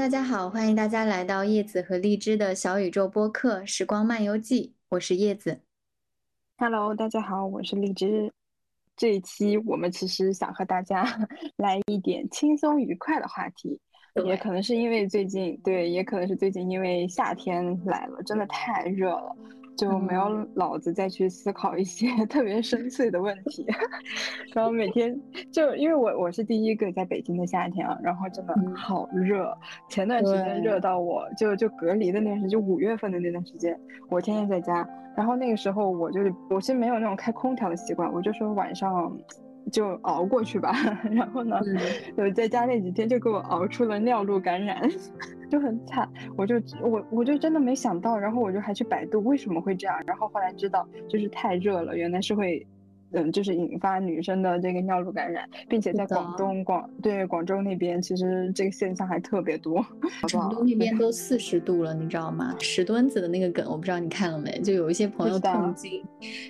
大家好，欢迎大家来到叶子和荔枝的小宇宙播客《时光漫游记》，我是叶子。Hello，大家好，我是荔枝。这一期我们其实想和大家 来一点轻松愉快的话题。也可能是因为最近，对，也可能是最近因为夏天来了，真的太热了，就没有脑子再去思考一些 特别深邃的问题。然后每天就因为我我是第一个在北京的夏天啊，然后真的好热。前段时间热到我就就隔离的那段时间，就五月份的那段时间，我天天在家。然后那个时候我就我其实没有那种开空调的习惯，我就说晚上。就熬过去吧，然后呢，就在家那几天就给我熬出了尿路感染，就很惨。我就我我就真的没想到，然后我就还去百度为什么会这样，然后后来知道就是太热了，原来是会。嗯，就是引发女生的这个尿路感染，并且在广东广对广州那边，其实这个现象还特别多。成都那边都四十度了，你知道吗？石墩子的那个梗，我不知道你看了没？就有一些朋友痛经，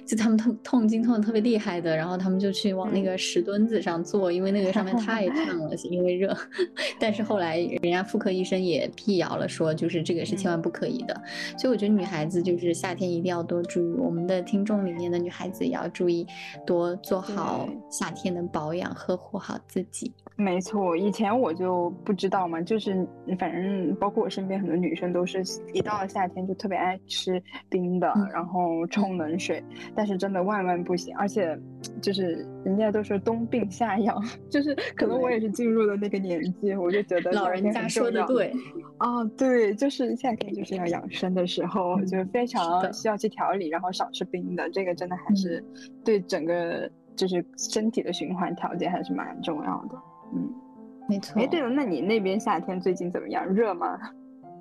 就他们痛痛经痛的特别厉害的，然后他们就去往那个石墩子上坐，因为那个上面太烫了，因为热。但是后来人家妇科医生也辟谣了，说就是这个是千万不可以的。所以我觉得女孩子就是夏天一定要多注意，我们的听众里面的女孩子也要注意。多做好夏天的保养，呵护好自己。没错，以前我就不知道嘛，就是反正包括我身边很多女生都是一到了夏天就特别爱吃冰的，然后冲冷水。但是真的万万不行，而且就是人家都说冬病夏养，就是可能我也是进入了那个年纪，我就觉得老人家说的对啊，对，就是夏天就是要养生的时候，就非常需要去调理，然后少吃冰的，这个真的还是对整个就是身体的循环调节还是蛮重要的。嗯，没错。哎，对了，那你那边夏天最近怎么样？热吗？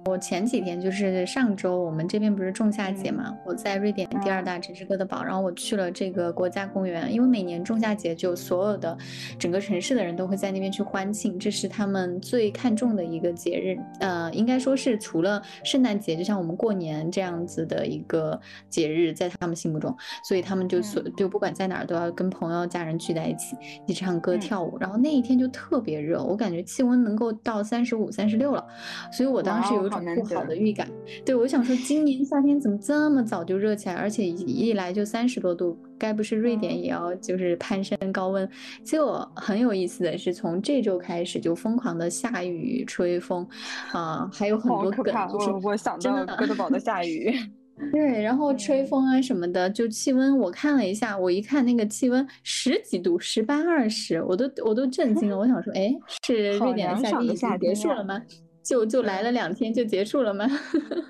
我前几天就是上周，我们这边不是仲夏节嘛？我在瑞典第二大城市哥德堡，然后我去了这个国家公园，因为每年仲夏节就所有的整个城市的人都会在那边去欢庆，这是他们最看重的一个节日。呃，应该说是除了圣诞节，就像我们过年这样子的一个节日，在他们心目中，所以他们就所就不管在哪儿都要跟朋友家人聚在一起，一起唱歌跳舞。然后那一天就特别热，我感觉气温能够到三十五、三十六了，所以我当时有种。不好的预感，对我想说，今年夏天怎么这么早就热起来，而且一来就三十多度，该不是瑞典也要就是攀升高温？结果很有意思的是，从这周开始就疯狂的下雨、吹风，啊，还有很多梗，就是我想到哥德堡的下雨。对，然后吹风啊什么的，就气温我看了一下，我一看那个气温十几度，十八二十，我都我都震惊了。我想说，哎，是瑞典的夏天已经结束了吗？就就来了两天就结束了吗？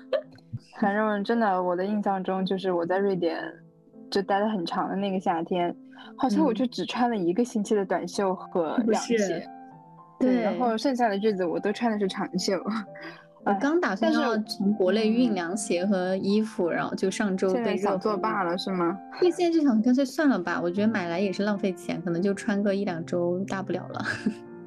反正真的，我的印象中就是我在瑞典就待了很长的那个夏天，好像我就只穿了一个星期的短袖和 凉鞋，对，然后剩下的日子我都穿的是长袖。我刚打算要从国内运凉鞋和衣服，然后就上周被想作罢了是吗？对，现在就想干脆算了吧，我觉得买来也是浪费钱，可能就穿个一两周大不了了。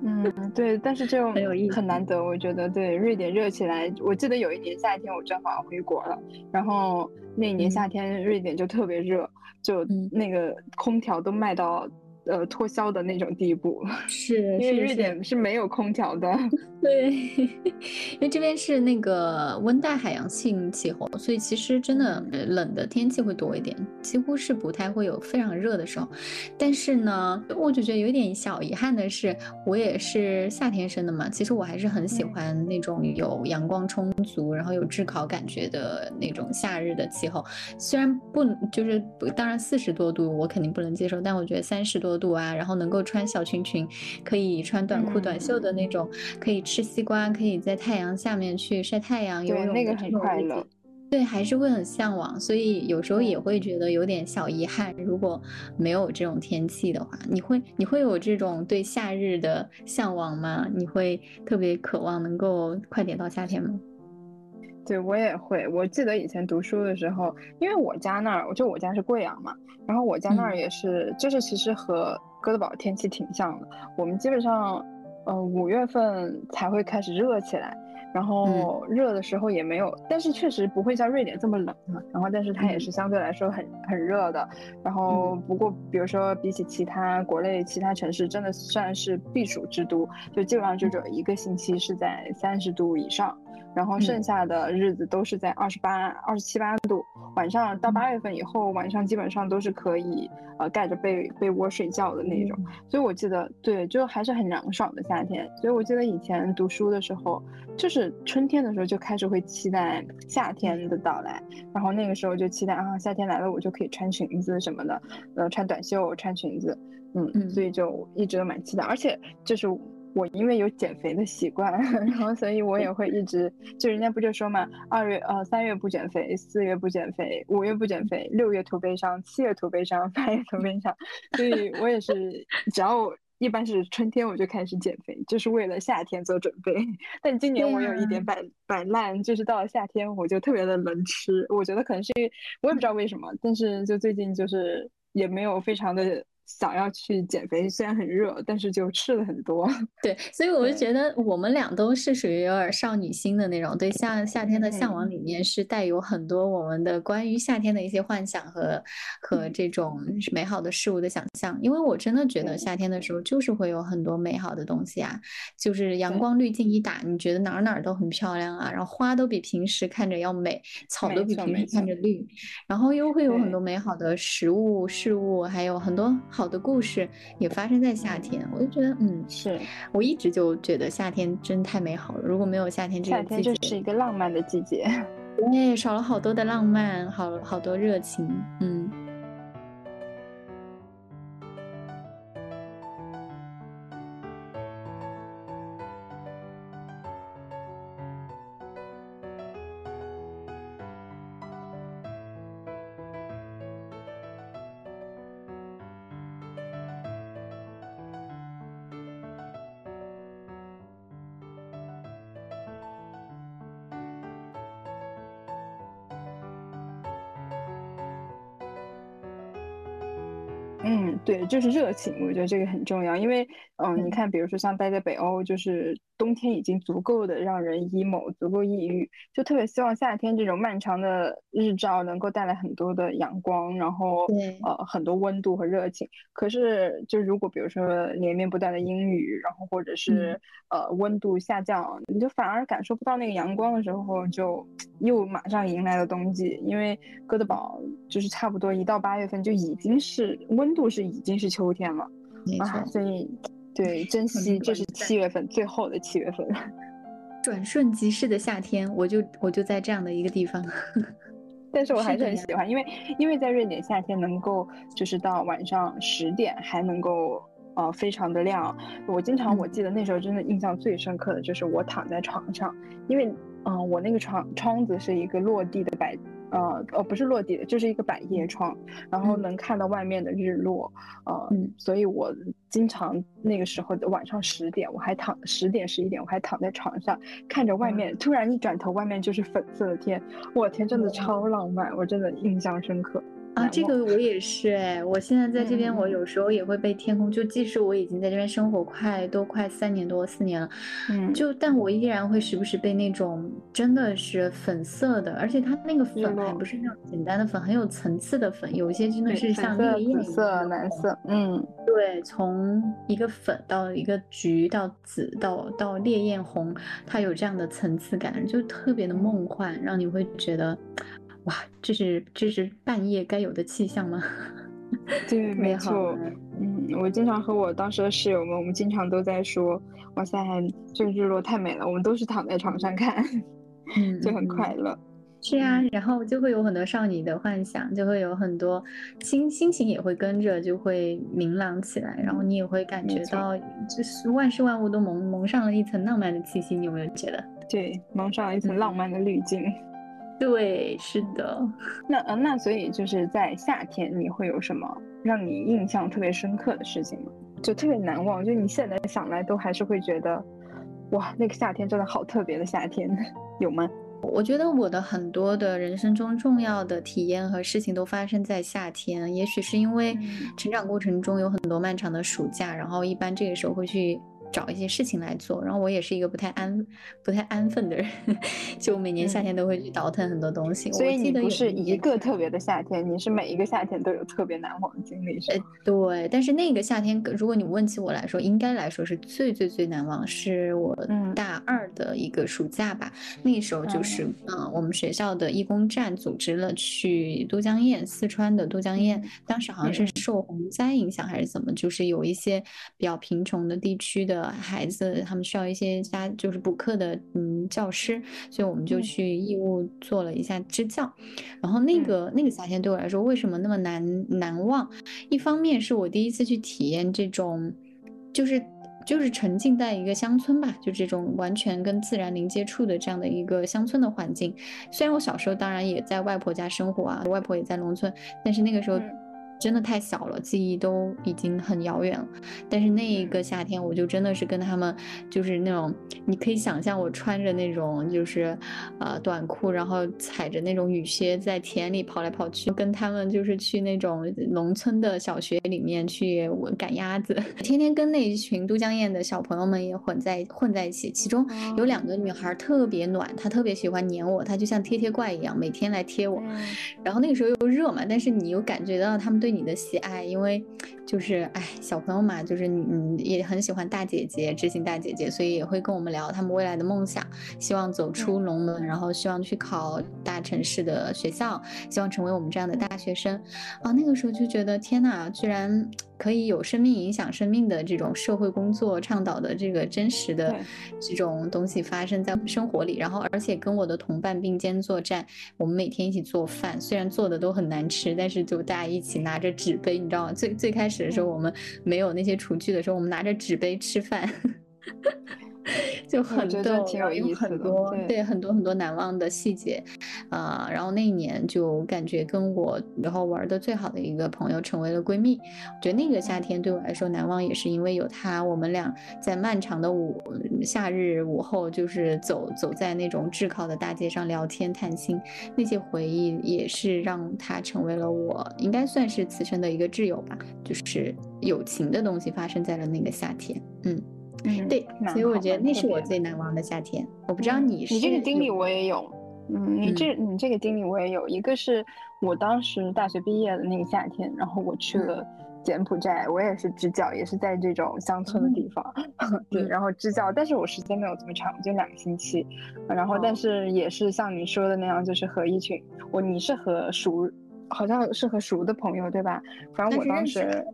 嗯，对，但是这种很难得，我觉得对瑞典热起来。我记得有一年夏天我正好回国了，然后那一年夏天瑞典就特别热，就那个空调都卖到。呃，脱销的那种地步，是因为瑞典是没有空调的。对，因为这边是那个温带海洋性气候，所以其实真的冷的天气会多一点，几乎是不太会有非常热的时候。但是呢，我就觉得有点小遗憾的是，我也是夏天生的嘛，其实我还是很喜欢那种有阳光充足，然后有炙烤感觉的那种夏日的气候。虽然不就是当然四十多度我肯定不能接受，但我觉得三十多。度啊，然后能够穿小裙裙，可以穿短裤短袖的那种，可以吃西瓜，可以在太阳下面去晒太阳游泳，那个很快乐。对，还是会很向往，所以有时候也会觉得有点小遗憾。如果没有这种天气的话，你会你会有这种对夏日的向往吗？你会特别渴望能够快点到夏天吗？对我也会，我记得以前读书的时候，因为我家那儿，就我家是贵阳嘛，然后我家那儿也是，就是其实和哥德堡天气挺像的。我们基本上呃五月份才会开始热起来。然后热的时候也没有，但是确实不会像瑞典这么冷啊。然后，但是它也是相对来说很很热的。然后，不过比如说比起其他国内其他城市，真的算是避暑之都，就基本上就只有一个星期是在三十度以上。然后剩下的日子都是在二十八、二十七八度。晚上到八月份以后，晚上基本上都是可以呃盖着被被窝睡觉的那种。所以我记得，对，就还是很凉爽的夏天。所以我记得以前读书的时候，就是春天的时候就开始会期待夏天的到来，然后那个时候就期待啊，夏天来了，我就可以穿裙子什么的，呃，穿短袖、穿裙子，嗯，所以就一直都蛮期待，而且就是。我因为有减肥的习惯，然后所以我也会一直就人家不就说嘛，二月呃三月不减肥，四月不减肥，五月不减肥，六月徒悲伤，七月徒悲伤，八月徒悲伤，所以我也是只要我一般是春天我就开始减肥，就是为了夏天做准备。但今年我有一点摆摆烂，就是到了夏天我就特别的能吃，我觉得可能是因为我也不知道为什么，但是就最近就是也没有非常的。想要去减肥，虽然很热，但是就吃了很多。对，所以我就觉得我们俩都是属于有点少女心的那种，对夏夏天的向往里面是带有很多我们的关于夏天的一些幻想和和这种美好的事物的想象。因为我真的觉得夏天的时候就是会有很多美好的东西啊，就是阳光滤镜一打，你觉得哪儿哪儿都很漂亮啊，然后花都比平时看着要美，草都比平时看着绿，然后又会有很多美好的食物事物，还有很多。好的故事也发生在夏天，我就觉得，嗯，是我一直就觉得夏天真太美好了。如果没有夏天这个季节，夏天就是一个浪漫的季节，对，少了好多的浪漫，好好多热情，嗯。嗯，对，就是热情，我觉得这个很重要，因为，嗯，你看，比如说像待在北欧，就是冬天已经足够的让人 emo，足够抑郁，就特别希望夏天这种漫长的日照能够带来很多的阳光，然后，呃，很多温度和热情。可是，就如果比如说连绵不断的阴雨，然后或者是呃温度下降，你就反而感受不到那个阳光的时候，就又马上迎来了冬季，因为哥德堡就是差不多一到八月份就已经是温。度是已经是秋天了，啊，所以对珍惜，这是七月份最后的七月份，转瞬即逝的夏天，我就我就在这样的一个地方，但是我还是很喜欢，因为因为在瑞典夏天能够就是到晚上十点还能够呃非常的亮，我经常我记得那时候真的印象最深刻的就是我躺在床上，因为嗯我那个床窗子是一个落地的摆。呃呃，不是落地的，就是一个百叶窗，然后能看到外面的日落，呃，所以我经常那个时候的晚上十点，我还躺十点十一点，我还躺在床上看着外面，突然一转头，外面就是粉色的天，我天，真的超浪漫，我真的印象深刻。啊，这个我也是哎，我现在在这边，我有时候也会被天空，就即使我已经在这边生活快都快三年多四年了，嗯，就但我依然会时不时被那种真的是粉色的，而且它那个粉还不是那种简单的粉，很有层次的粉，有一些真的是像烈焰紫色、蓝色，嗯，对，从一个粉到一个橘到紫到到烈焰红，它有这样的层次感，就特别的梦幻，让你会觉得。哇，这是这是半夜该有的气象吗？对，没错。嗯，我经常和我当时的室友们，我们经常都在说，哇塞，这个日落太美了。我们都是躺在床上看，嗯，就很快乐。是啊，然后就会有很多少女的幻想，就会有很多心心情也会跟着就会明朗起来，然后你也会感觉到，就是万事万物都蒙蒙上了一层浪漫的气息。你有没有觉得？对，蒙上了一层浪漫的滤镜。对，是的。那呃，那所以就是在夏天，你会有什么让你印象特别深刻的事情吗？就特别难忘，就你现在想来都还是会觉得，哇，那个夏天真的好特别的夏天，有吗？我觉得我的很多的人生中重要的体验和事情都发生在夏天，也许是因为成长过程中有很多漫长的暑假，然后一般这个时候会去。找一些事情来做。然后我也是一个不太安不太安分的人，就每年夏天都会去倒腾很多东西。所以你不是一个特别的夏天，你是每一个夏天都有特别难忘的经历，是吗？对，但是那个夏天，如果你问起我来说，应该来说是最最最难忘，是我大二的一个暑假吧。那时候就是嗯，我们学校的义工站组织了去都江堰，四川的都江堰，当时好像是受洪灾影响还是怎么，就是有一些比较贫穷的地区的孩子，他们需要一些家就是补课的嗯教师，所以我们就去义务做了一下支教。然后那个那个夏天对我来说为什么那么难难忘？一方面是我第一次去体验这种，就是就是沉浸在一个乡村吧，就这种完全跟自然零接触的这样的一个乡村的环境。虽然我小时候当然也在外婆家生活啊，外婆也在农村，但是那个时候。真的太小了，记忆都已经很遥远了。但是那一个夏天，我就真的是跟他们，就是那种，你可以想象我穿着那种就是，呃，短裤，然后踩着那种雨靴在田里跑来跑去，跟他们就是去那种农村的小学里面去赶鸭子，天天跟那一群都江堰的小朋友们也混在混在一起。其中有两个女孩特别暖，她特别喜欢黏我，她就像贴贴怪一样，每天来贴我。然后那个时候又热嘛，但是你又感觉到他们对。你的喜爱，因为就是哎，小朋友嘛，就是你你也很喜欢大姐姐，知心大姐姐，所以也会跟我们聊他们未来的梦想，希望走出龙门，然后希望去考大城市的学校，希望成为我们这样的大学生啊。那个时候就觉得天哪，居然。可以有生命影响生命的这种社会工作倡导的这个真实的这种东西发生在生活里，然后而且跟我的同伴并肩作战，我们每天一起做饭，虽然做的都很难吃，但是就大家一起拿着纸杯，你知道吗？最最开始的时候我们没有那些厨具的时候，我们拿着纸杯吃饭。就很逗，有很多对很多很多难忘的细节，啊，然后那一年就感觉跟我然后玩的最好的一个朋友成为了闺蜜。我觉得那个夏天对我来说难忘，也是因为有她，我们俩在漫长的午夏日午后，就是走走在那种炙烤的大街上聊天谈心，那些回忆也是让她成为了我应该算是此生的一个挚友吧，就是友情的东西发生在了那个夏天，嗯。嗯，对，所以我觉得那是我最难忘的夏天。我不知道你是你这个经历我也有，嗯，你这你这个经历我也有。一个是我当时大学毕业的那个夏天，然后我去了柬埔寨，我也是支教，也是在这种乡村的地方，对，然后支教，但是我时间没有这么长，就两个星期。然后但是也是像你说的那样，就是和一群我你是和熟，好像是和熟的朋友对吧？反正我当时。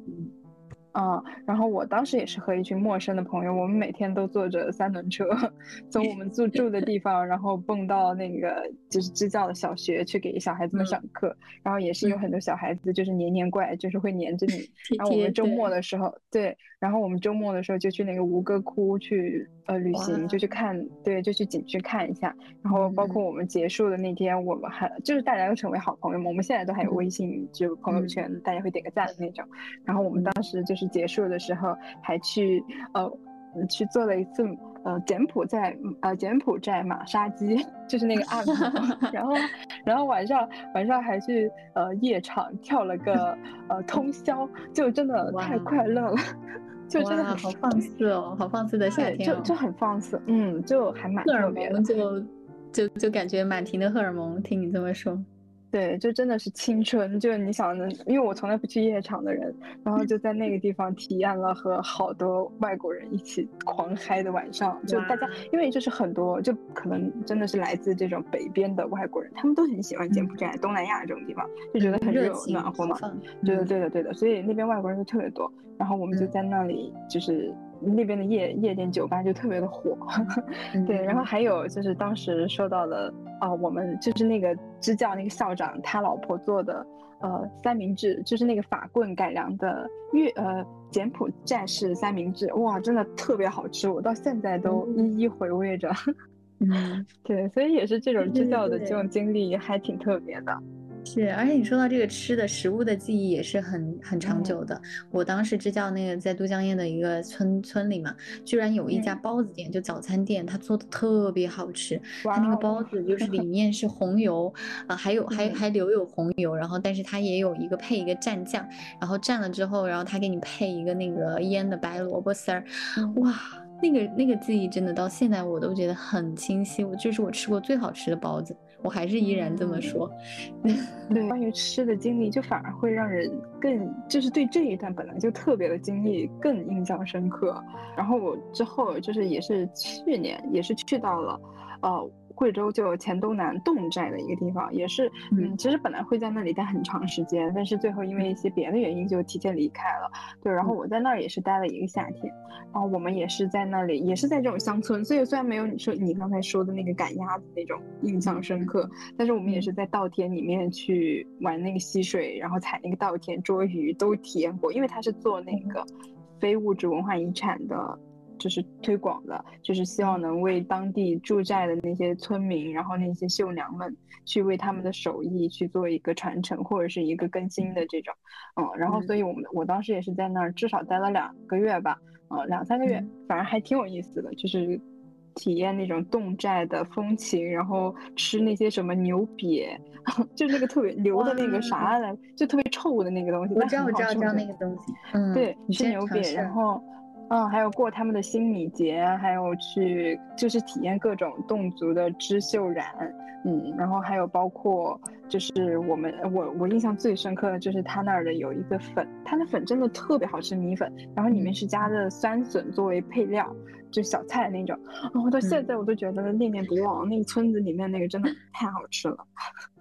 啊，然后我当时也是和一群陌生的朋友，我们每天都坐着三轮车，从我们住住的地方，然后蹦到那个就是支教的小学去给小孩子们上课，然后也是有很多小孩子就是黏黏怪，就是会黏着你。然后我们周末的时候，对，然后我们周末的时候就去那个吴哥窟去呃旅行，就去看，对，就去景区看一下。然后包括我们结束的那天，我们还就是大家又成为好朋友嘛，我们现在都还有微信就朋友圈，大家会点个赞的那种。然后我们当时就是。结束的时候还去呃去做了一次呃柬埔寨呃柬埔寨马杀鸡，就是那个按摩，然后 然后晚上晚上还去呃夜场跳了个呃通宵，就真的太快乐了，就真的好放肆哦，好放肆的夏天，就就很放肆，嗯，就还蛮荷尔蒙，就就就感觉满庭的荷尔蒙，听你这么说。对，就真的是青春，就是你想的，因为我从来不去夜场的人，然后就在那个地方体验了和好多外国人一起狂嗨的晚上，就大家，因为就是很多，就可能真的是来自这种北边的外国人，他们都很喜欢柬埔寨、东南亚这种地方，就觉得很热暖和嘛，对的，对的，对的，所以那边外国人就特别多，然后我们就在那里就是。那边的夜夜店酒吧就特别的火，对，然后还有就是当时收到的啊，我们就是那个支教那个校长他老婆做的呃三明治，就是那个法棍改良的越呃柬埔寨式三明治，哇，真的特别好吃，我到现在都一一回味着。嗯，对，所以也是这种支教的这种经历还挺特别的。是，而且你说到这个吃的食物的记忆也是很很长久的。我当时支教那个在都江堰的一个村村里嘛，居然有一家包子店，就早餐店，他做的特别好吃。他那个包子就是里 面是红油啊，还有还还留有红油，然后但是它也有一个配一个蘸酱，然后蘸了之后，然后他给你配一个那个腌的白萝卜丝儿，哇。那个那个记忆真的到现在我都觉得很清晰，我就是我吃过最好吃的包子，我还是依然这么说。对，关于吃的经历，就反而会让人更就是对这一段本来就特别的经历更印象深刻。然后我之后就是也是去年也是去到了，呃。贵州就黔东南侗寨的一个地方，也是，嗯，其实本来会在那里待很长时间，但是最后因为一些别的原因就提前离开了。对，然后我在那儿也是待了一个夏天，然后我们也是在那里，也是在这种乡村，所以虽然没有你说你刚才说的那个赶鸭子那种印象深刻，但是我们也是在稻田里面去玩那个溪水，然后踩那个稻田捉鱼都体验过，因为他是做那个非物质文化遗产的。就是推广的，就是希望能为当地住寨的那些村民，然后那些绣娘们，去为他们的手艺去做一个传承或者是一个更新的这种，嗯，然后所以我们我当时也是在那儿至少待了两个月吧，嗯，两三个月，反正还挺有意思的，就是体验那种侗寨的风情，然后吃那些什么牛瘪，就那个特别牛的那个啥来，就特别臭的那个东西。我知道，我知道，知道那个东西。嗯，对，吃牛瘪，然后。嗯，还有过他们的新米节，还有去就是体验各种侗族的织绣染，嗯，然后还有包括就是我们我我印象最深刻的就是他那儿的有一个粉，他的粉真的特别好吃，米粉，然后里面是加的酸笋作为配料，就小菜那种，然后到现在我都觉得念念不忘，那个村子里面那个真的太好吃了。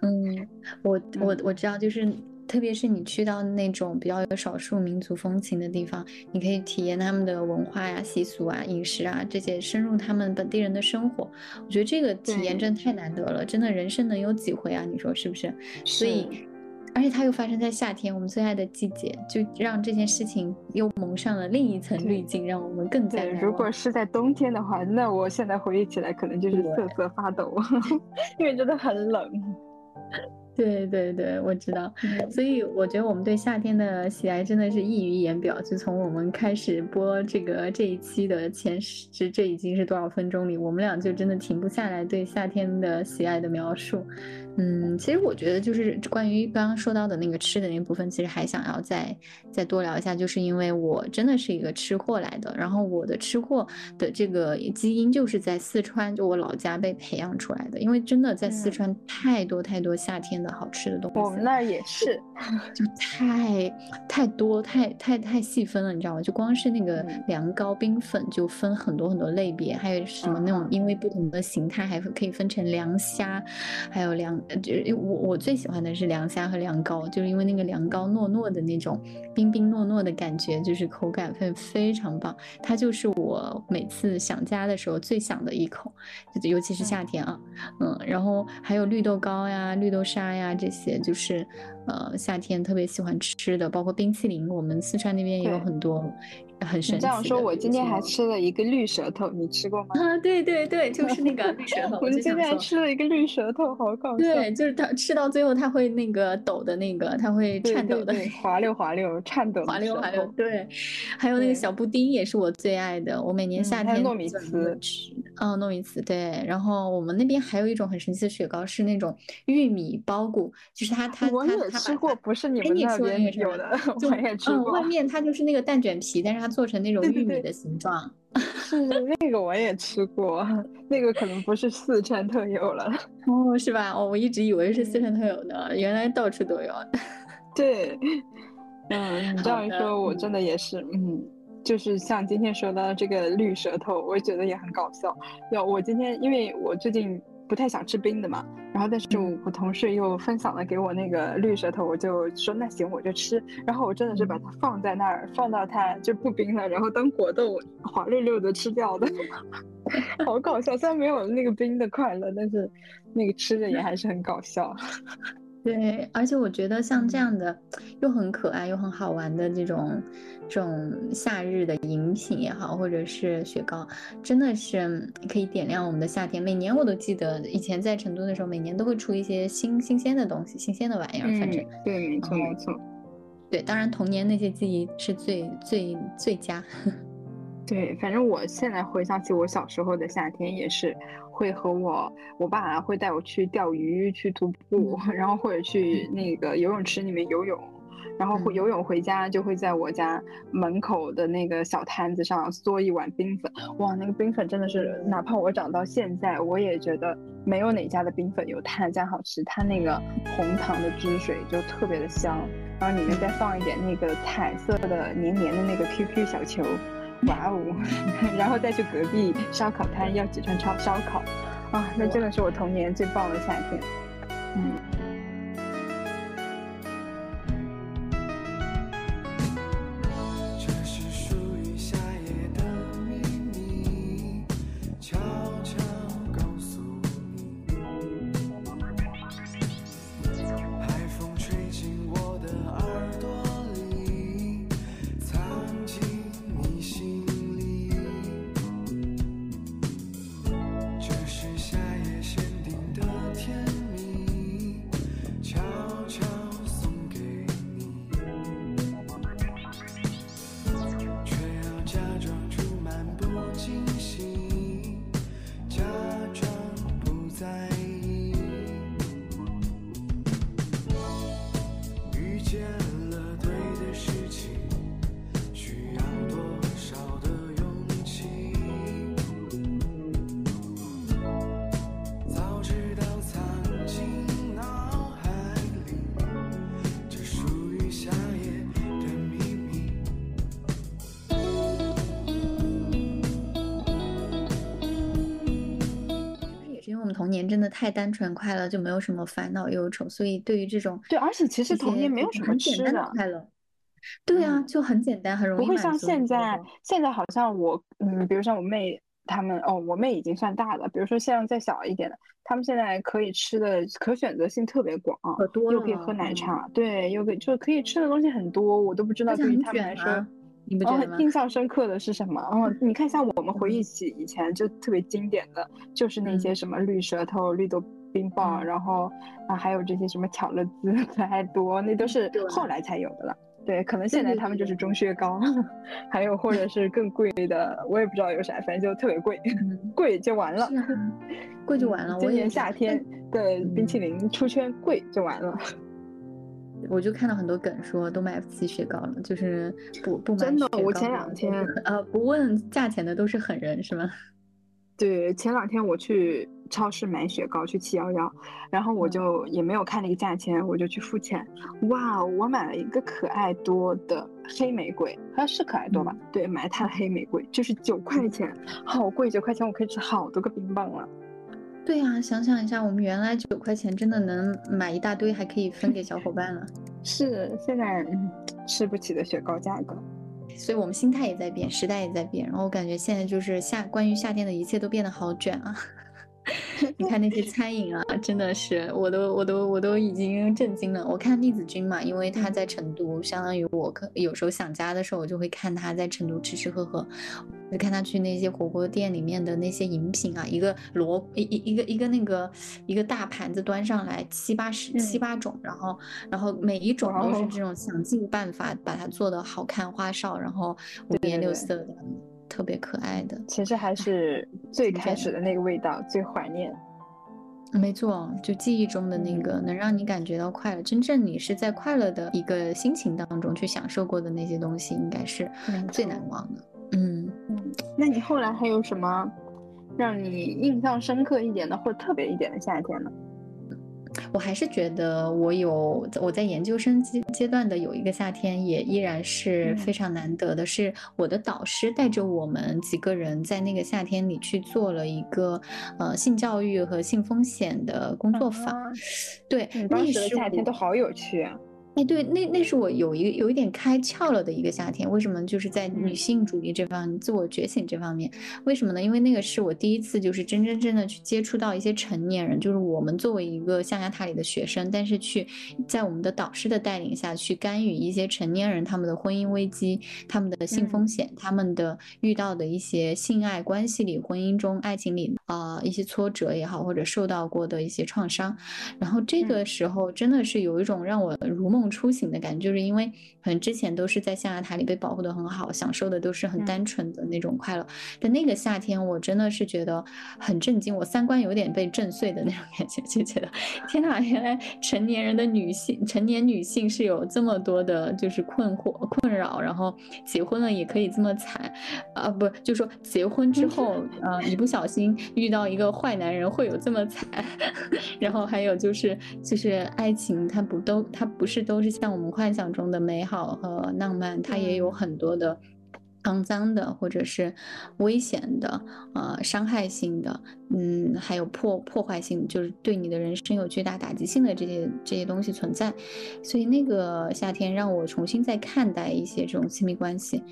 嗯，我我我知道就是。特别是你去到那种比较有少数民族风情的地方，你可以体验他们的文化呀、习俗啊、饮食啊这些，深入他们本地人的生活。我觉得这个体验真的太难得了，真的人生能有几回啊？你说是不是？所以，而且它又发生在夏天，我们最爱的季节，就让这件事情又蒙上了另一层滤镜，让我们更加。如果是在冬天的话，那我现在回忆起来可能就是瑟瑟发抖，因为真的很冷。对对对，我知道，所以我觉得我们对夏天的喜爱真的是溢于言表。就从我们开始播这个这一期的前十，这这已经是多少分钟里，我们俩就真的停不下来对夏天的喜爱的描述。嗯，其实我觉得就是关于刚刚说到的那个吃的那部分，其实还想要再再多聊一下，就是因为我真的是一个吃货来的，然后我的吃货的这个基因就是在四川，就我老家被培养出来的。因为真的在四川太多太多夏天的好吃的东西，我们那儿也是，就太太多太太太细分了，你知道吗？就光是那个凉糕冰粉就分很多很多类别，还有什么那种因为不同的形态还可以分成凉虾，还有凉。就是我我最喜欢的是凉虾和凉糕，就是因为那个凉糕糯糯的那种冰冰糯糯的感觉，就是口感会非常棒。它就是我每次想家的时候最想的一口，尤其是夏天啊，嗯，然后还有绿豆糕呀、绿豆沙呀这些，就是呃夏天特别喜欢吃的，包括冰淇淋，我们四川那边也有很多。很神奇。这样说，我今天还吃了一个绿舌头，你吃过吗？啊，对对对，就 是那个绿舌头。我今天还吃了一个绿舌头，好搞笑。对，就是它吃到最后，它会那个抖的那个，它会颤抖的，滑溜滑溜，颤抖。滑溜滑溜，对。还有那个小布丁也是我最爱的，我每年夏天糯米糍吃。哦，糯米糍对。然后我们那边还有一种很神奇的雪糕，是那种玉米包谷，就是它它它我也吃过，不是你们那边有的，我也吃过。外面它就是那个蛋卷皮，但是它。做成那种玉米的形状，是那个我也吃过，那个可能不是四川特有了 哦，是吧？哦，我一直以为是四川特有的，原来到处都有。对，嗯，你这样一说，我真的也是，嗯，就是像今天说到这个绿舌头，我觉得也很搞笑。要我今天，因为我最近。不太想吃冰的嘛，然后但是我同事又分享了给我那个绿舌头，我就说那行我就吃，然后我真的是把它放在那儿，放到它就不冰了，然后当果冻滑溜溜的吃掉的，好搞笑。虽然没有那个冰的快乐，但是那个吃着也还是很搞笑。对，而且我觉得像这样的又很可爱又很好玩的这种这种夏日的饮品也好，或者是雪糕，真的是可以点亮我们的夏天。每年我都记得，以前在成都的时候，每年都会出一些新新鲜的东西，新鲜的玩意儿。反正对，没错没错。对，当然童年那些记忆是最最最佳。对，反正我现在回想起我小时候的夏天，也是会和我我爸会带我去钓鱼、去徒步，然后或者去那个游泳池里面游泳，然后游泳回家就会在我家门口的那个小摊子上嗦一碗冰粉，哇，那个冰粉真的是，哪怕我长到现在，我也觉得没有哪家的冰粉有他家好吃。他那个红糖的汁水就特别的香，然后里面再放一点那个彩色的黏黏的那个 QQ 小球，哇哦，然后再去隔壁烧烤摊要几串烧烧烤，啊，那真的是我童年最棒的夏天，嗯。童年真的太单纯快乐，就没有什么烦恼忧愁，所以对于这种对，而且其实童年没有什么简单的快乐，对啊，就很简单，很容易不会像现在，现在好像我，嗯，比如像我妹他们，哦，我妹已经算大了，比如说像再小一点的，他们现在可以吃的可选择性特别广，又可以喝奶茶，对，又可以就可以吃的东西很多，我都不知道对于他们来说。哦，印象深刻的是什么？哦，你看，像我们回忆起以前就特别经典的，就是那些什么绿舌头、绿豆冰棒，然后啊，还有这些什么巧乐兹、可爱多，那都是后来才有的了。对，可能现在他们就是中薛高，还有或者是更贵的，我也不知道有啥，反正就特别贵，贵就完了，贵就完了。今年夏天的冰淇淋出圈，贵就完了。我就看到很多梗说都买不起雪糕了，就是不不买真的，我前两天呃不问价钱的都是狠人是吗？对，前两天我去超市买雪糕去七幺幺，然后我就也没有看那个价钱，我就去付钱。哇，我买了一个可爱多的黑玫瑰，好像是可爱多吧？对，买它的黑玫瑰就是九块钱，好贵，九块钱我可以吃好多个冰棒了。对呀，想想一下，我们原来九块钱真的能买一大堆，还可以分给小伙伴了。是，现在吃不起的雪糕价格。所以我们心态也在变，时代也在变。然后我感觉现在就是夏，关于夏天的一切都变得好卷啊。你看那些餐饮啊，真的是，我都我都我都已经震惊了。我看栗子君嘛，因为他在成都，相当于我可有时候想家的时候，我就会看他在成都吃吃喝喝，就看他去那些火锅店里面的那些饮品啊，一个罗一一一个一个那个一个大盘子端上来七八十七八种，然后然后每一种都是这种想尽办法把它做的好看花哨，然后五颜六色的。特别可爱的，其实还是最开始的那个味道最怀念。没错，就记忆中的那个能让你感觉到快乐，真正你是在快乐的一个心情当中去享受过的那些东西，应该是最难忘的。嗯嗯，那你后来还有什么让你印象深刻一点的，或特别一点的夏天呢？我还是觉得我有我在研究生阶阶段的有一个夏天，也依然是非常难得的。是我的导师带着我们几个人在那个夏天里去做了一个呃性教育和性风险的工作坊。对，那时的夏天都好有趣啊。哎，对，那那是我有一个有一点开窍了的一个夏天。为什么？就是在女性主义这方、自我觉醒这方面。为什么呢？因为那个是我第一次，就是真真正的去接触到一些成年人，就是我们作为一个象牙塔里的学生，但是去在我们的导师的带领下去干预一些成年人他们的婚姻危机、他们的性风险、他们的遇到的一些性爱关系里、婚姻中、爱情里啊一些挫折也好，或者受到过的一些创伤。然后这个时候真的是有一种让我如梦。动出行的感觉，就是因为可能之前都是在象牙塔里被保护的很好，享受的都是很单纯的那种快乐。但那个夏天，我真的是觉得很震惊，我三观有点被震碎的那种感觉，就觉得天哪，原来成年人的女性，成年女性是有这么多的，就是困惑、困扰，然后结婚了也可以这么惨啊！不，就说结婚之后，呃，一不小心遇到一个坏男人会有这么惨，然后还有就是，就是爱情它不都，它不是都是像我们幻想中的美好和浪漫，它也有很多的。肮脏的，或者是危险的，呃，伤害性的，嗯，还有破破坏性，就是对你的人生有巨大打击性的这些这些东西存在。所以那个夏天让我重新再看待一些这种亲密关系，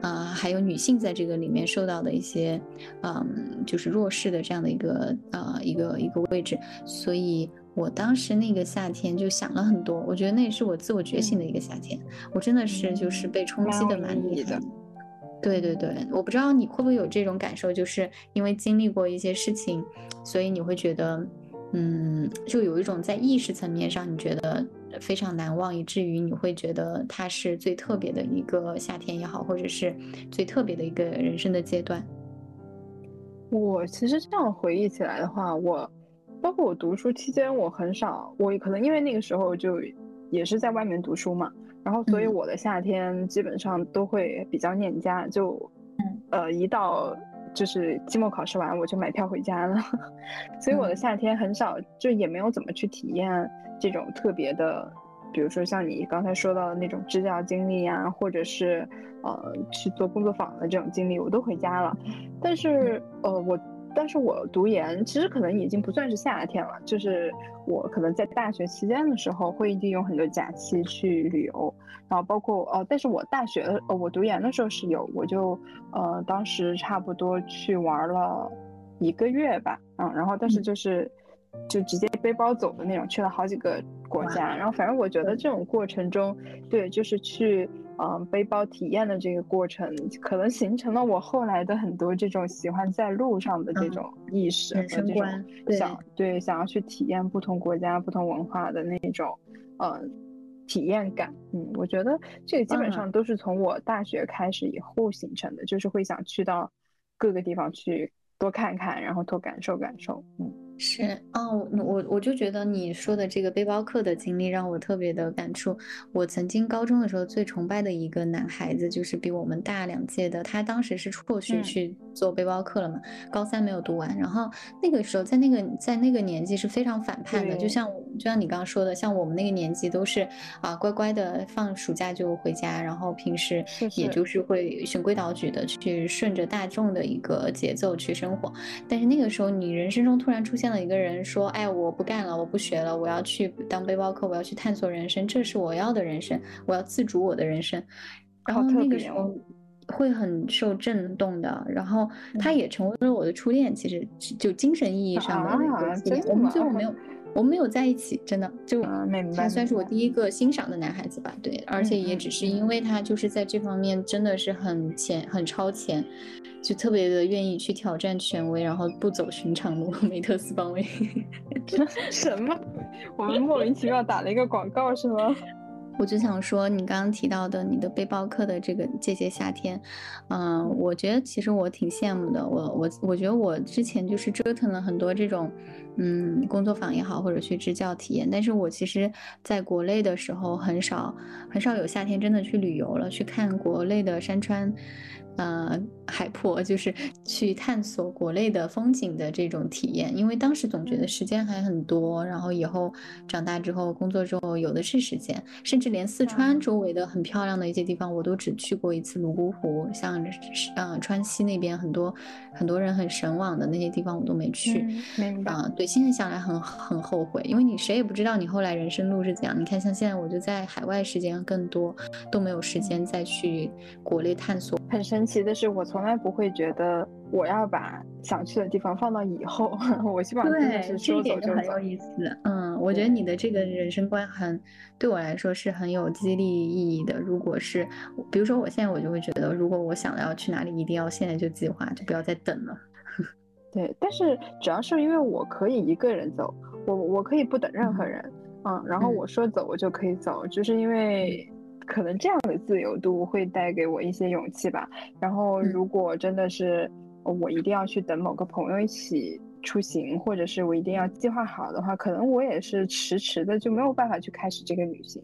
啊，还有女性在这个里面受到的一些，嗯，就是弱势的这样的一个呃一个一个位置。所以我当时那个夏天就想了很多，我觉得那也是我自我觉醒的一个夏天。我真的是就是被冲击的蛮厉害的。对对对，我不知道你会不会有这种感受，就是因为经历过一些事情，所以你会觉得，嗯，就有一种在意识层面上你觉得非常难忘，以至于你会觉得它是最特别的一个夏天也好，或者是最特别的一个人生的阶段。我其实这样回忆起来的话，我包括我读书期间，我很少，我可能因为那个时候就也是在外面读书嘛。然后，所以我的夏天基本上都会比较念家，就，呃，一到就是期末考试完，我就买票回家了。所以我的夏天很少，就也没有怎么去体验这种特别的，比如说像你刚才说到的那种支教经历呀，或者是呃去做工作坊的这种经历，我都回家了。但是，呃，我。但是我读研其实可能已经不算是夏天了，就是我可能在大学期间的时候会利用很多假期去旅游，然后包括呃，但是我大学呃我读研的时候是有，我就呃当时差不多去玩了一个月吧，嗯，然后但是就是就直接背包走的那种，去了好几个国家，然后反正我觉得这种过程中，对，就是去。嗯，背包体验的这个过程，可能形成了我后来的很多这种喜欢在路上的这种意识和这种想对想要去体验不同国家、不同文化的那种嗯体验感。嗯，我觉得这个基本上都是从我大学开始以后形成的，就是会想去到各个地方去多看看，然后多感受感受。嗯。是哦，我我就觉得你说的这个背包客的经历让我特别的感触。我曾经高中的时候最崇拜的一个男孩子，就是比我们大两届的，他当时是辍学去做背包客了嘛，高三没有读完。然后那个时候在那个在那个年纪是非常反叛的，就像就像你刚刚说的，像我们那个年纪都是啊乖乖的放暑假就回家，然后平时也就是会循规蹈矩的去顺着大众的一个节奏去生活。但是那个时候你人生中突然出现。了一个人说：“哎，我不干了，我不学了，我要去当背包客，我要去探索人生，这是我要的人生，我要自主我的人生。”然后那个时候会很受震动的。然后他也成为了我的初恋，其实就精神意义上的那个初恋。我们最后没有，我们没有在一起，真的就他算是我第一个欣赏的男孩子吧。对，而且也只是因为他就是在这方面真的是很前，很超前。就特别的愿意去挑战权威，然后不走寻常路。梅特斯邦威，什么？我们莫名其妙打了一个广告是吗？我就想说，你刚刚提到的你的背包客的这个这些夏天，嗯，我觉得其实我挺羡慕的。我我我觉得我之前就是折腾了很多这种，嗯，工作坊也好，或者去支教体验。但是我其实在国内的时候很少很少有夏天真的去旅游了，去看国内的山川。呃，海珀就是去探索国内的风景的这种体验，因为当时总觉得时间还很多，然后以后长大之后工作之后有的是时间，甚至连四川。周围的很漂亮的一些地方我都只去过一次泸沽湖，像嗯川西那边很多很多人很神往的那些地方我都没去。啊，对，现在想来很很后悔，因为你谁也不知道你后来人生路是怎样。你看，像现在我就在海外时间更多，都没有时间再去国内探索，很深。奇的是，我从来不会觉得我要把想去的地方放到以后。我希望真的是说走就走。很有意思。嗯，我觉得你的这个人生观很，对我来说是很有激励意义的。如果是，比如说我现在我就会觉得，如果我想要去哪里，一定要现在就计划，就不要再等了。对，但是主要是因为我可以一个人走，我我可以不等任何人。嗯，然后我说走我就可以走，就是因为可能这样的自由度会带给我一些勇气吧。然后如果真的是我一定要去等某个朋友一起出行，或者是我一定要计划好的话，可能我也是迟迟的就没有办法去开始这个旅行。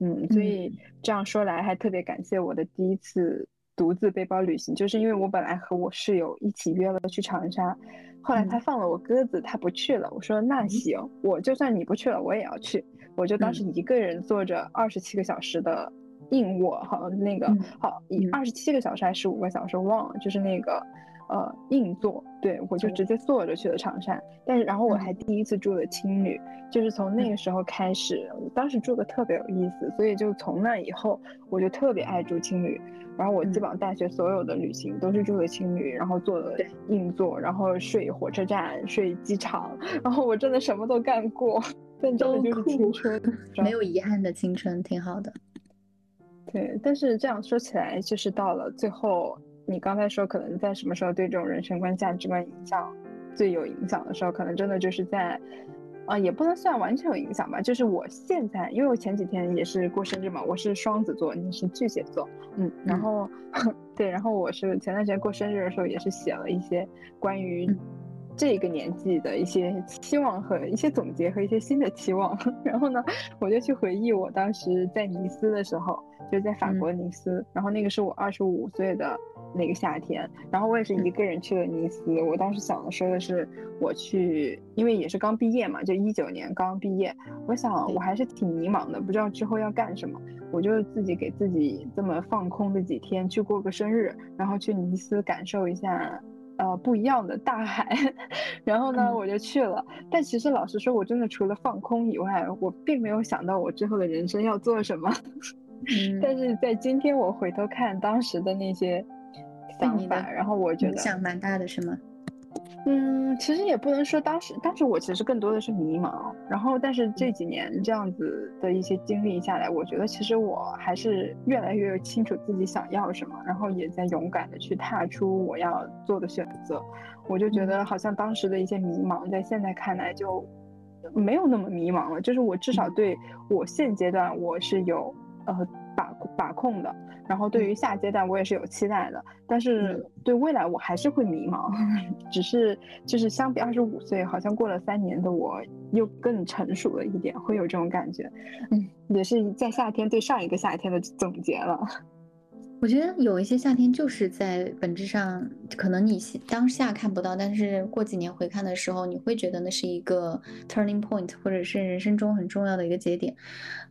嗯，所以这样说来，还特别感谢我的第一次独自背包旅行，就是因为我本来和我室友一起约了去长沙，后来他放了我鸽子，他不去了。我说那行，我就算你不去了，我也要去。我就当时一个人坐着二十七个小时的硬卧，好那个好，一二十七个小时还是十五个小时忘了，就是那个。呃，硬座，对我就直接坐着去了长沙，但是然后我还第一次住了青旅，就是从那个时候开始，当时住的特别有意思，所以就从那以后我就特别爱住青旅，然后我基本上大学所有的旅行都是住的青旅，然后坐的硬座，然后睡火车站、睡机场，然后我真的什么都干过，但真的就是青春，没有遗憾的青春，挺好的。对，但是这样说起来，就是到了最后。你刚才说，可能在什么时候对这种人生观、价值观影响最有影响的时候，可能真的就是在，啊，也不能算完全有影响吧。就是我现在，因为我前几天也是过生日嘛，我是双子座，你是巨蟹座，嗯，然后 对，然后我是前段时间过生日的时候，也是写了一些关于这个年纪的一些期望和一些总结和一些新的期望。然后呢，我就去回忆我当时在尼斯的时候，就在法国尼斯，然后那个是我二十五岁的。那个夏天，然后我也是一个人去了尼斯。我当时想的说的是，我去，因为也是刚毕业嘛，就一九年刚毕业。我想我还是挺迷茫的，不知道之后要干什么。我就自己给自己这么放空的几天，去过个生日，然后去尼斯感受一下，呃，不一样的大海。然后呢，我就去了。但其实老实说，我真的除了放空以外，我并没有想到我之后的人生要做什么。但是在今天我回头看当时的那些。想法，然后我觉得影响蛮大的，是吗？嗯，其实也不能说当时，当时我其实更多的是迷茫。然后，但是这几年这样子的一些经历下来，我觉得其实我还是越来越清楚自己想要什么，然后也在勇敢的去踏出我要做的选择。我就觉得好像当时的一些迷茫，在现在看来就没有那么迷茫了。就是我至少对我现阶段我是有呃把把控的。然后对于下阶段我也是有期待的，但是对未来我还是会迷茫，只是就是相比二十五岁，好像过了三年的我又更成熟了一点，会有这种感觉。嗯，也是在夏天对上一个夏天的总结了。我觉得有一些夏天就是在本质上，可能你当下看不到，但是过几年回看的时候，你会觉得那是一个 turning point，或者是人生中很重要的一个节点。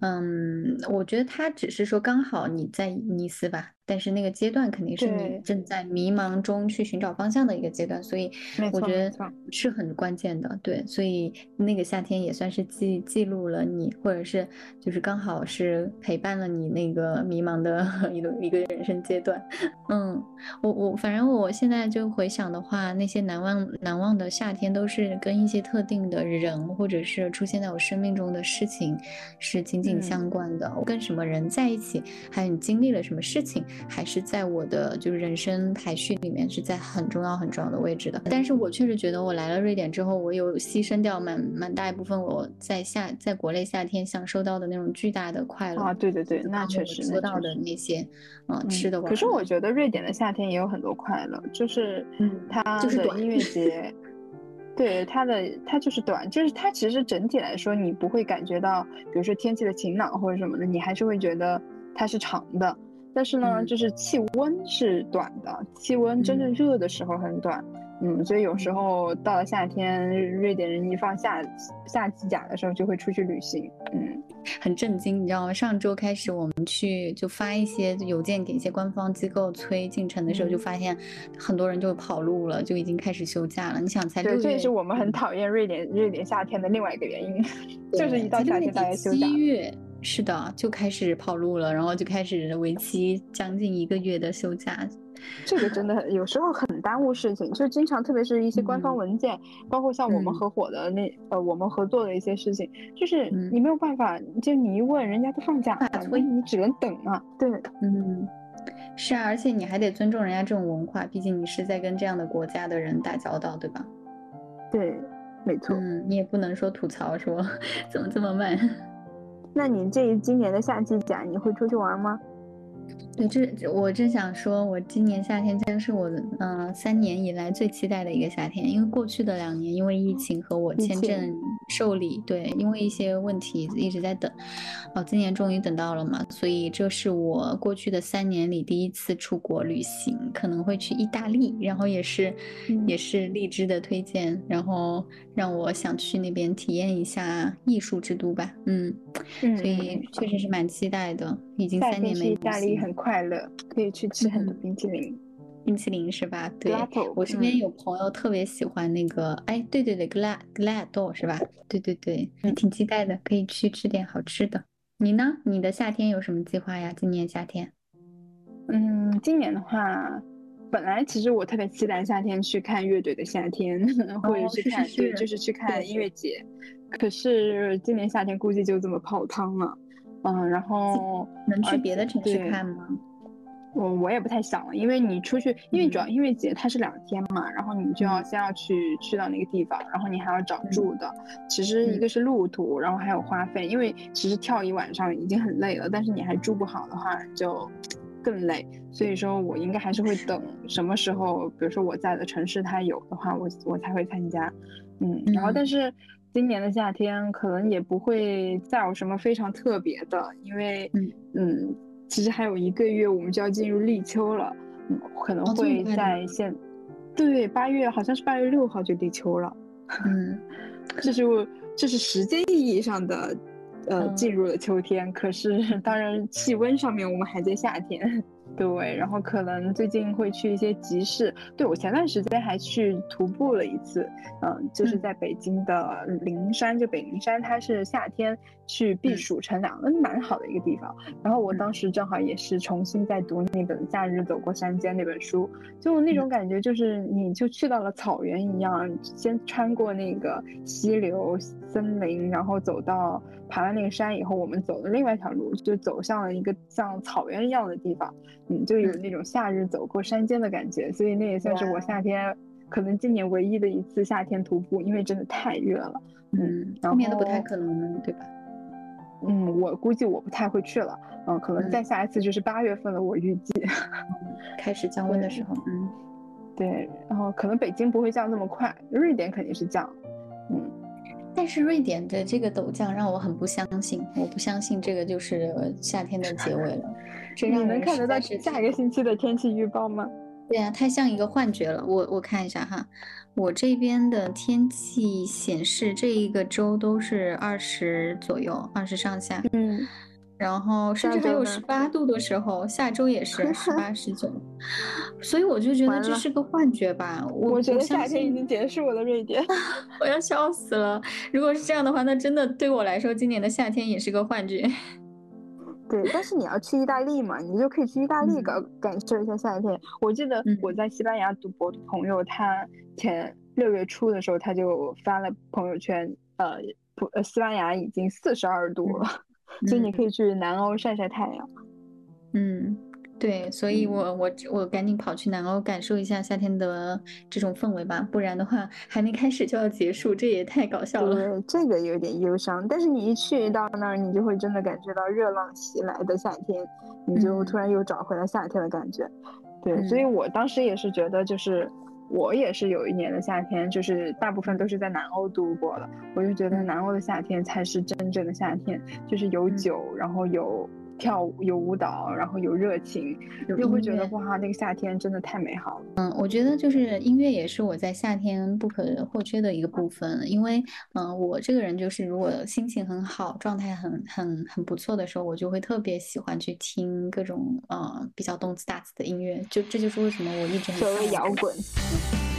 嗯，我觉得他只是说刚好你在尼斯吧。但是那个阶段肯定是你正在迷茫中去寻找方向的一个阶段，所以我觉得是很关键的。对，所以那个夏天也算是记记录了你，或者是就是刚好是陪伴了你那个迷茫的 一个一个人生阶段。嗯，我我反正我现在就回想的话，那些难忘难忘的夏天都是跟一些特定的人或者是出现在我生命中的事情是紧紧相关的。我跟什么人在一起，还有你经历了什么事情。还是在我的就是人生排序里面是在很重要很重要的位置的。但是我确实觉得我来了瑞典之后，我有牺牲掉蛮蛮大一部分我在夏在国内夏天享受到的那种巨大的快乐啊！对对对，那确实说到的那些嗯吃的。可是我觉得瑞典的夏天也有很多快乐，就是嗯，它的音乐节，对它的它就是短，就是它其实整体来说你不会感觉到，比如说天气的晴朗或者什么的，你还是会觉得它是长的。但是呢，就是。气温是短的，气温真正热的时候很短，嗯，所以有时候到了夏天，瑞典人一放夏夏季假的时候就会出去旅行，嗯，很震惊，你知道吗？上周开始我们去就发一些邮件给一些官方机构催进程的时候，就发现很多人就跑路了，就已经开始休假了。你想才六月，这也是我们很讨厌瑞典瑞典夏天的另外一个原因，就是一到夏天大家休假。是的，就开始跑路了，然后就开始为期将近一个月的休假。这个真的有时候很耽误事情，就经常，特别是一些官方文件，包括像我们合伙的那呃，我们合作的一些事情，就是你没有办法，就你一问人家都放假，所以你只能等啊。对，嗯，是啊，而且你还得尊重人家这种文化，毕竟你是在跟这样的国家的人打交道，对吧？对，没错。嗯，你也不能说吐槽说 怎么这么慢。那你这今年的夏季假你会出去玩吗？对，这我正想说，我今年夏天将是我嗯三年以来最期待的一个夏天，因为过去的两年因为疫情和我签证受理，对，因为一些问题一直在等，哦，今年终于等到了嘛，所以这是我过去的三年里第一次出国旅行，可能会去意大利，然后也是也是荔枝的推荐，然后让我想去那边体验一下艺术之都吧，嗯，所以确实是蛮期待的，已经三年没意大利很。快乐可以去吃很多冰淇淋，冰淇淋是吧？对，我身边有朋友特别喜欢那个，哎，对对对，glad glad 是吧？对对对，挺期待的，可以去吃点好吃的。你呢？你的夏天有什么计划呀？今年夏天？嗯，今年的话，本来其实我特别期待夏天去看乐队的夏天，或者去看，对，就是去看音乐节。可是今年夏天估计就这么泡汤了。嗯，然后能去别的城市看吗？我我也不太想了，因为你出去，因为主要因为节它是两天嘛，然后你就要先要去去到那个地方，然后你还要找住的。其实一个是路途，然后还有花费，因为其实跳一晚上已经很累了，但是你还住不好的话就更累。所以说我应该还是会等 什么时候，比如说我在的城市它有的话，我我才会参加。嗯，然后但是。今年的夏天可能也不会再有什么非常特别的，因为嗯，其实还有一个月我们就要进入立秋了，嗯，可能会在现，对，八月好像是八月六号就立秋了，嗯，这是这是时间意义上的，呃，进入了秋天，可是当然气温上面我们还在夏天。对，然后可能最近会去一些集市。对我前段时间还去徒步了一次，嗯，就是在北京的灵山，就北灵山，它是夏天去避暑乘凉，嗯，蛮好的一个地方。然后我当时正好也是重新在读那本《夏日走过山间》那本书，就那种感觉，就是你就去到了草原一样，先穿过那个溪流、森林，然后走到爬完那个山以后，我们走的另外一条路，就走向了一个像草原一样的地方。嗯，就有那种夏日走过山间的感觉，所以那也算是我夏天可能今年唯一的一次夏天徒步，因为真的太热了。嗯，后面的不太可能了，对吧？嗯，我估计我不太会去了。嗯，可能再下一次就是八月份了，我预计 开始降温的时候。嗯，对，然后可能北京不会降那么快，瑞典肯定是降。嗯，但是瑞典的这个陡降让我很不相信，我不相信这个就是夏天的结尾了。你能看得到下一个星期的天气预报吗？对呀，太像一个幻觉了。我我看一下哈，我这边的天气显示这一个周都是二十左右，二十上下。嗯，然后甚至还有十八度的时候，下周也是十八、十九。所以我就觉得这是个幻觉吧。我觉得夏天已经结束了，瑞典。我要笑死了。如果是这样的话，那真的对我来说，今年的夏天也是个幻觉。对，但是你要去意大利嘛，你就可以去意大利感感受一下夏天。我记得我在西班牙读博的朋友，他前六月初的时候他就发了朋友圈，呃，不，呃，西班牙已经四十二度了，所以你可以去南欧晒晒太阳。嗯。对，所以我我我赶紧跑去南欧感受一下夏天的这种氛围吧，不然的话还没开始就要结束，这也太搞笑了。这个有点忧伤，但是你一去到那儿，你就会真的感觉到热浪袭来的夏天，你就突然又找回了夏天的感觉。对，所以我当时也是觉得，就是我也是有一年的夏天，就是大部分都是在南欧度过的，我就觉得南欧的夏天才是真正的夏天，就是有酒，然后有。跳舞有舞蹈，然后有热情，就会觉得哇，那个夏天真的太美好了。嗯，我觉得就是音乐也是我在夏天不可或缺的一个部分，因为嗯，我这个人就是如果心情很好，状态很很很不错的时候，我就会特别喜欢去听各种呃比较动次打次的音乐，就这就是为什么我一直很所谓摇滚。不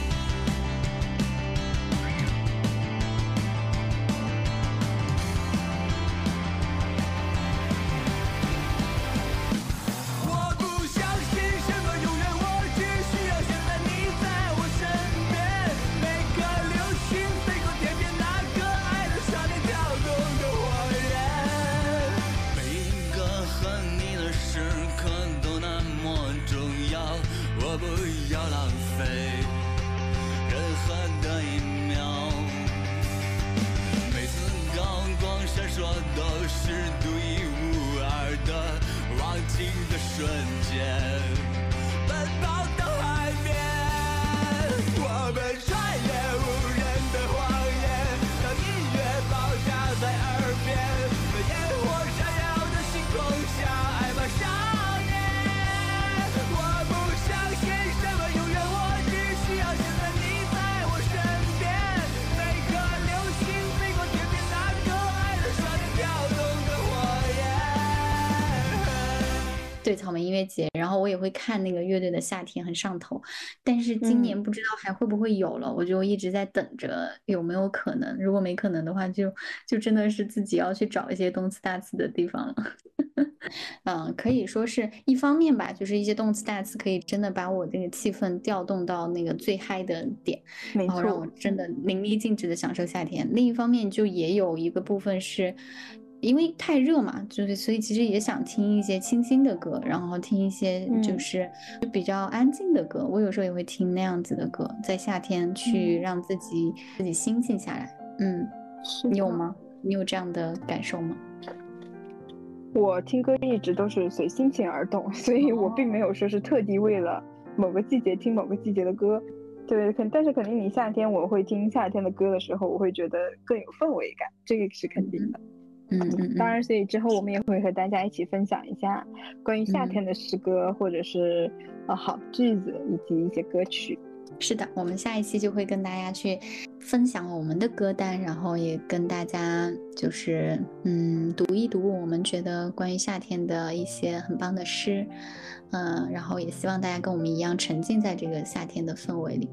对草莓音乐节，然后我也会看那个乐队的夏天很上头，但是今年不知道还会不会有了，我就一直在等着有没有可能。如果没可能的话，就就真的是自己要去找一些动次大次的地方了。嗯，可以说是一方面吧，就是一些动次大次可以真的把我这个气氛调动到那个最嗨的点，然后让我真的淋漓尽致的享受夏天。另一方面，就也有一个部分是。因为太热嘛，就是所以其实也想听一些清新的歌，然后听一些就是就比较安静的歌。我有时候也会听那样子的歌，在夏天去让自己自己心静下来。嗯，你有吗？你有这样的感受吗？我听歌一直都是随心情而动，所以我并没有说是特地为了某个季节听某个季节的歌。对，肯但是肯定你夏天我会听夏天的歌的时候，我会觉得更有氛围感，这个是肯定的。嗯嗯，当然，所以之后我们也会和大家一起分享一下关于夏天的诗歌，或者是呃好句子以及一些歌曲。是的，我们下一期就会跟大家去分享我们的歌单，然后也跟大家就是嗯读一读我们觉得关于夏天的一些很棒的诗，嗯，然后也希望大家跟我们一样沉浸在这个夏天的氛围里。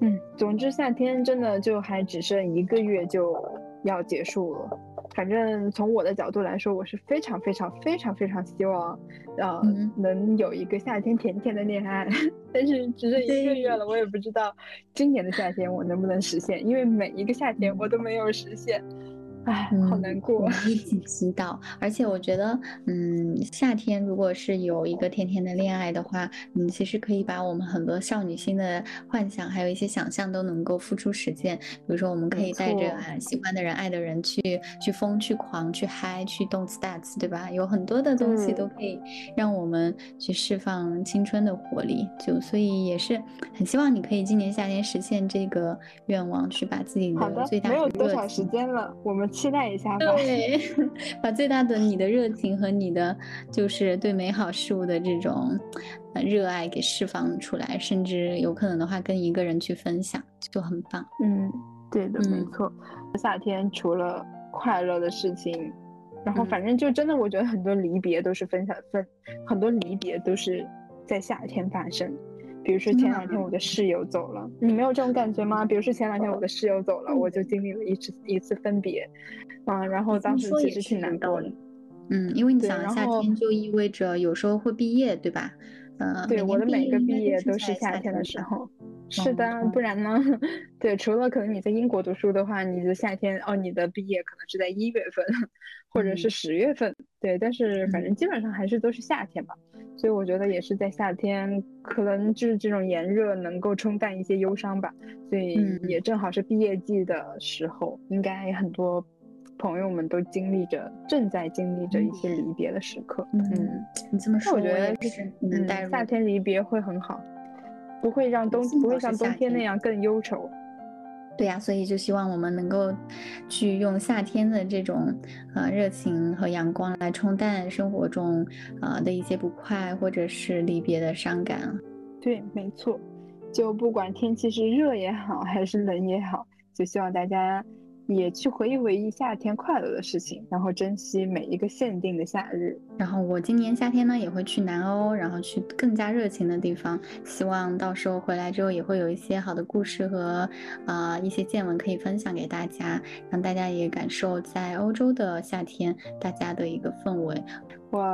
嗯，总之夏天真的就还只剩一个月就要结束了。反正从我的角度来说，我是非常非常非常非常希望，呃，能有一个夏天甜甜的恋爱。但是只剩一个月了，我也不知道今年的夏天我能不能实现，因为每一个夏天我都没有实现。唉，好难过。一 起祈祷。而且我觉得，嗯，夏天如果是有一个甜甜的恋爱的话，嗯其实可以把我们很多少女心的幻想，还有一些想象都能够付出实践。比如说，我们可以带着喜欢的人、爱的人去去疯、去狂、去嗨、去动次打次，对吧？有很多的东西都可以让我们去释放青春的活力。就所以也是很希望你可以今年夏天实现这个愿望，去把自己的最大没有多少时间了，我们。期待一下吧。对，把最大的你的热情和你的就是对美好事物的这种热爱给释放出来，甚至有可能的话跟一个人去分享，就很棒。嗯，对的，没错。夏天除了快乐的事情，然后反正就真的，我觉得很多离别都是分享分，很多离别都是在夏天发生。比如说前两天我的室友走了，你没有这种感觉吗？比如说前两天我的室友走了，我就经历了一次一次分别，啊，然后当时其实挺难过的。嗯，因为你想夏天就意味着有时候会毕业，对吧？嗯，对，我的每个毕业都是夏天的时候。是的，不然呢？对，除了可能你在英国读书的话，你的夏天哦，你的毕业可能是在一月份，或者是十月份。对，但是反正基本上还是都是夏天吧。所以我觉得也是在夏天，可能就是这种炎热能够冲淡一些忧伤吧。所以也正好是毕业季的时候，应该很多朋友们都经历着，正在经历着一些离别的时刻。嗯，你这么说，我觉得就是嗯，夏天离别会很好，不会让冬不会像冬天那样更忧愁。对呀，所以就希望我们能够去用夏天的这种呃热情和阳光来冲淡生活中啊的一些不快，或者是离别的伤感。对，没错，就不管天气是热也好，还是冷也好，就希望大家。也去回忆回忆夏天快乐的事情，然后珍惜每一个限定的夏日。然后我今年夏天呢也会去南欧，然后去更加热情的地方。希望到时候回来之后也会有一些好的故事和啊一些见闻可以分享给大家，让大家也感受在欧洲的夏天大家的一个氛围。我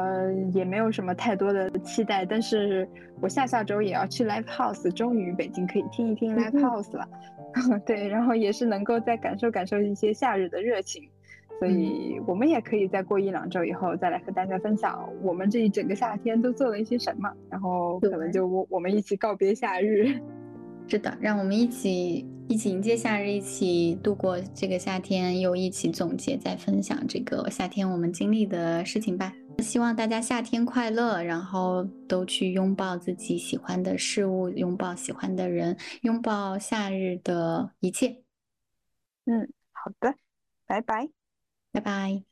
也没有什么太多的期待，但是我下下周也要去 Live House，终于北京可以听一听 Live House 了。对，然后也是能够再感受感受一些夏日的热情，所以我们也可以再过一两周以后再来和大家分享我们这一整个夏天都做了一些什么，然后可能就我我们一起告别夏日。是的，让我们一起一起迎接夏日，一起度过这个夏天，又一起总结，再分享这个夏天我们经历的事情吧。希望大家夏天快乐，然后都去拥抱自己喜欢的事物，拥抱喜欢的人，拥抱夏日的一切。嗯，好的，拜拜，拜拜。